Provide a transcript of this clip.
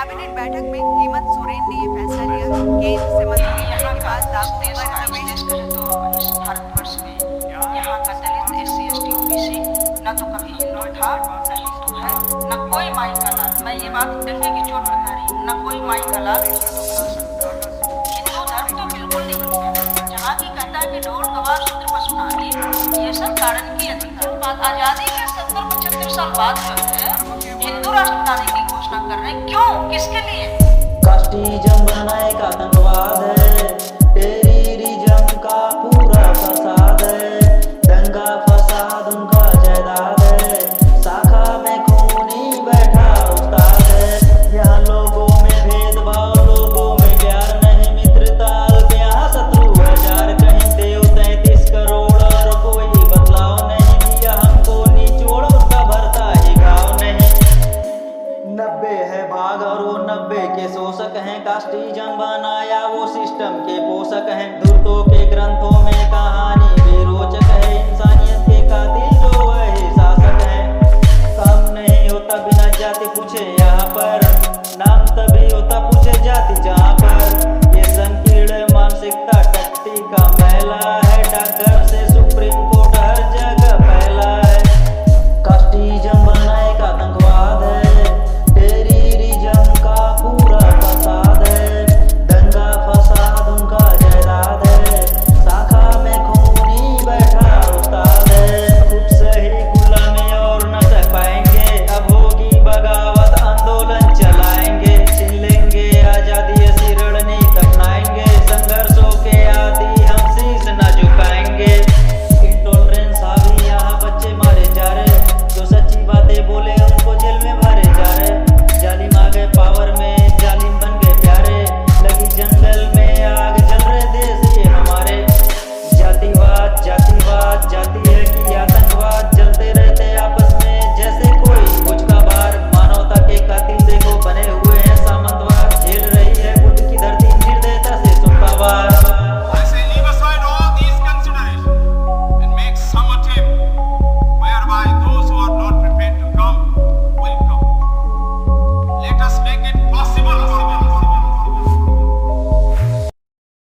Cabinet बैठक में हेमंत सोरेन ने यह फैसला लिया केंद्र से पर प्रवेश तो तो भारतवर्ष में यहाँ का Dalit S C S T OBC न तो कभी हिंदू था न हिंदू तो है। न कोई माई का लाल। मैं ये बात की चोट बता रही न कोई माई का लाल। हिंदू धर्म तो बिल्कुल नहीं है। जहाँ की कहता है कि ढोल गवार पशु ये सब कारण की अधिकार। आज़ादी के सत्तर पचहत्तर साल बाद हिंदू राष्ट्र बनाने की घोषणा कर रहे हैं? क्यों? किसके लिए? कास्टिज्म कास्टिज्म बनाया वो सिस्टम के पोषक हैं। दूतों के ग्रंथों में कहानी भी रोचक है। इंसानियत के कातिल जो वही शासक है। काम नहीं होता बिना जाति पूछे।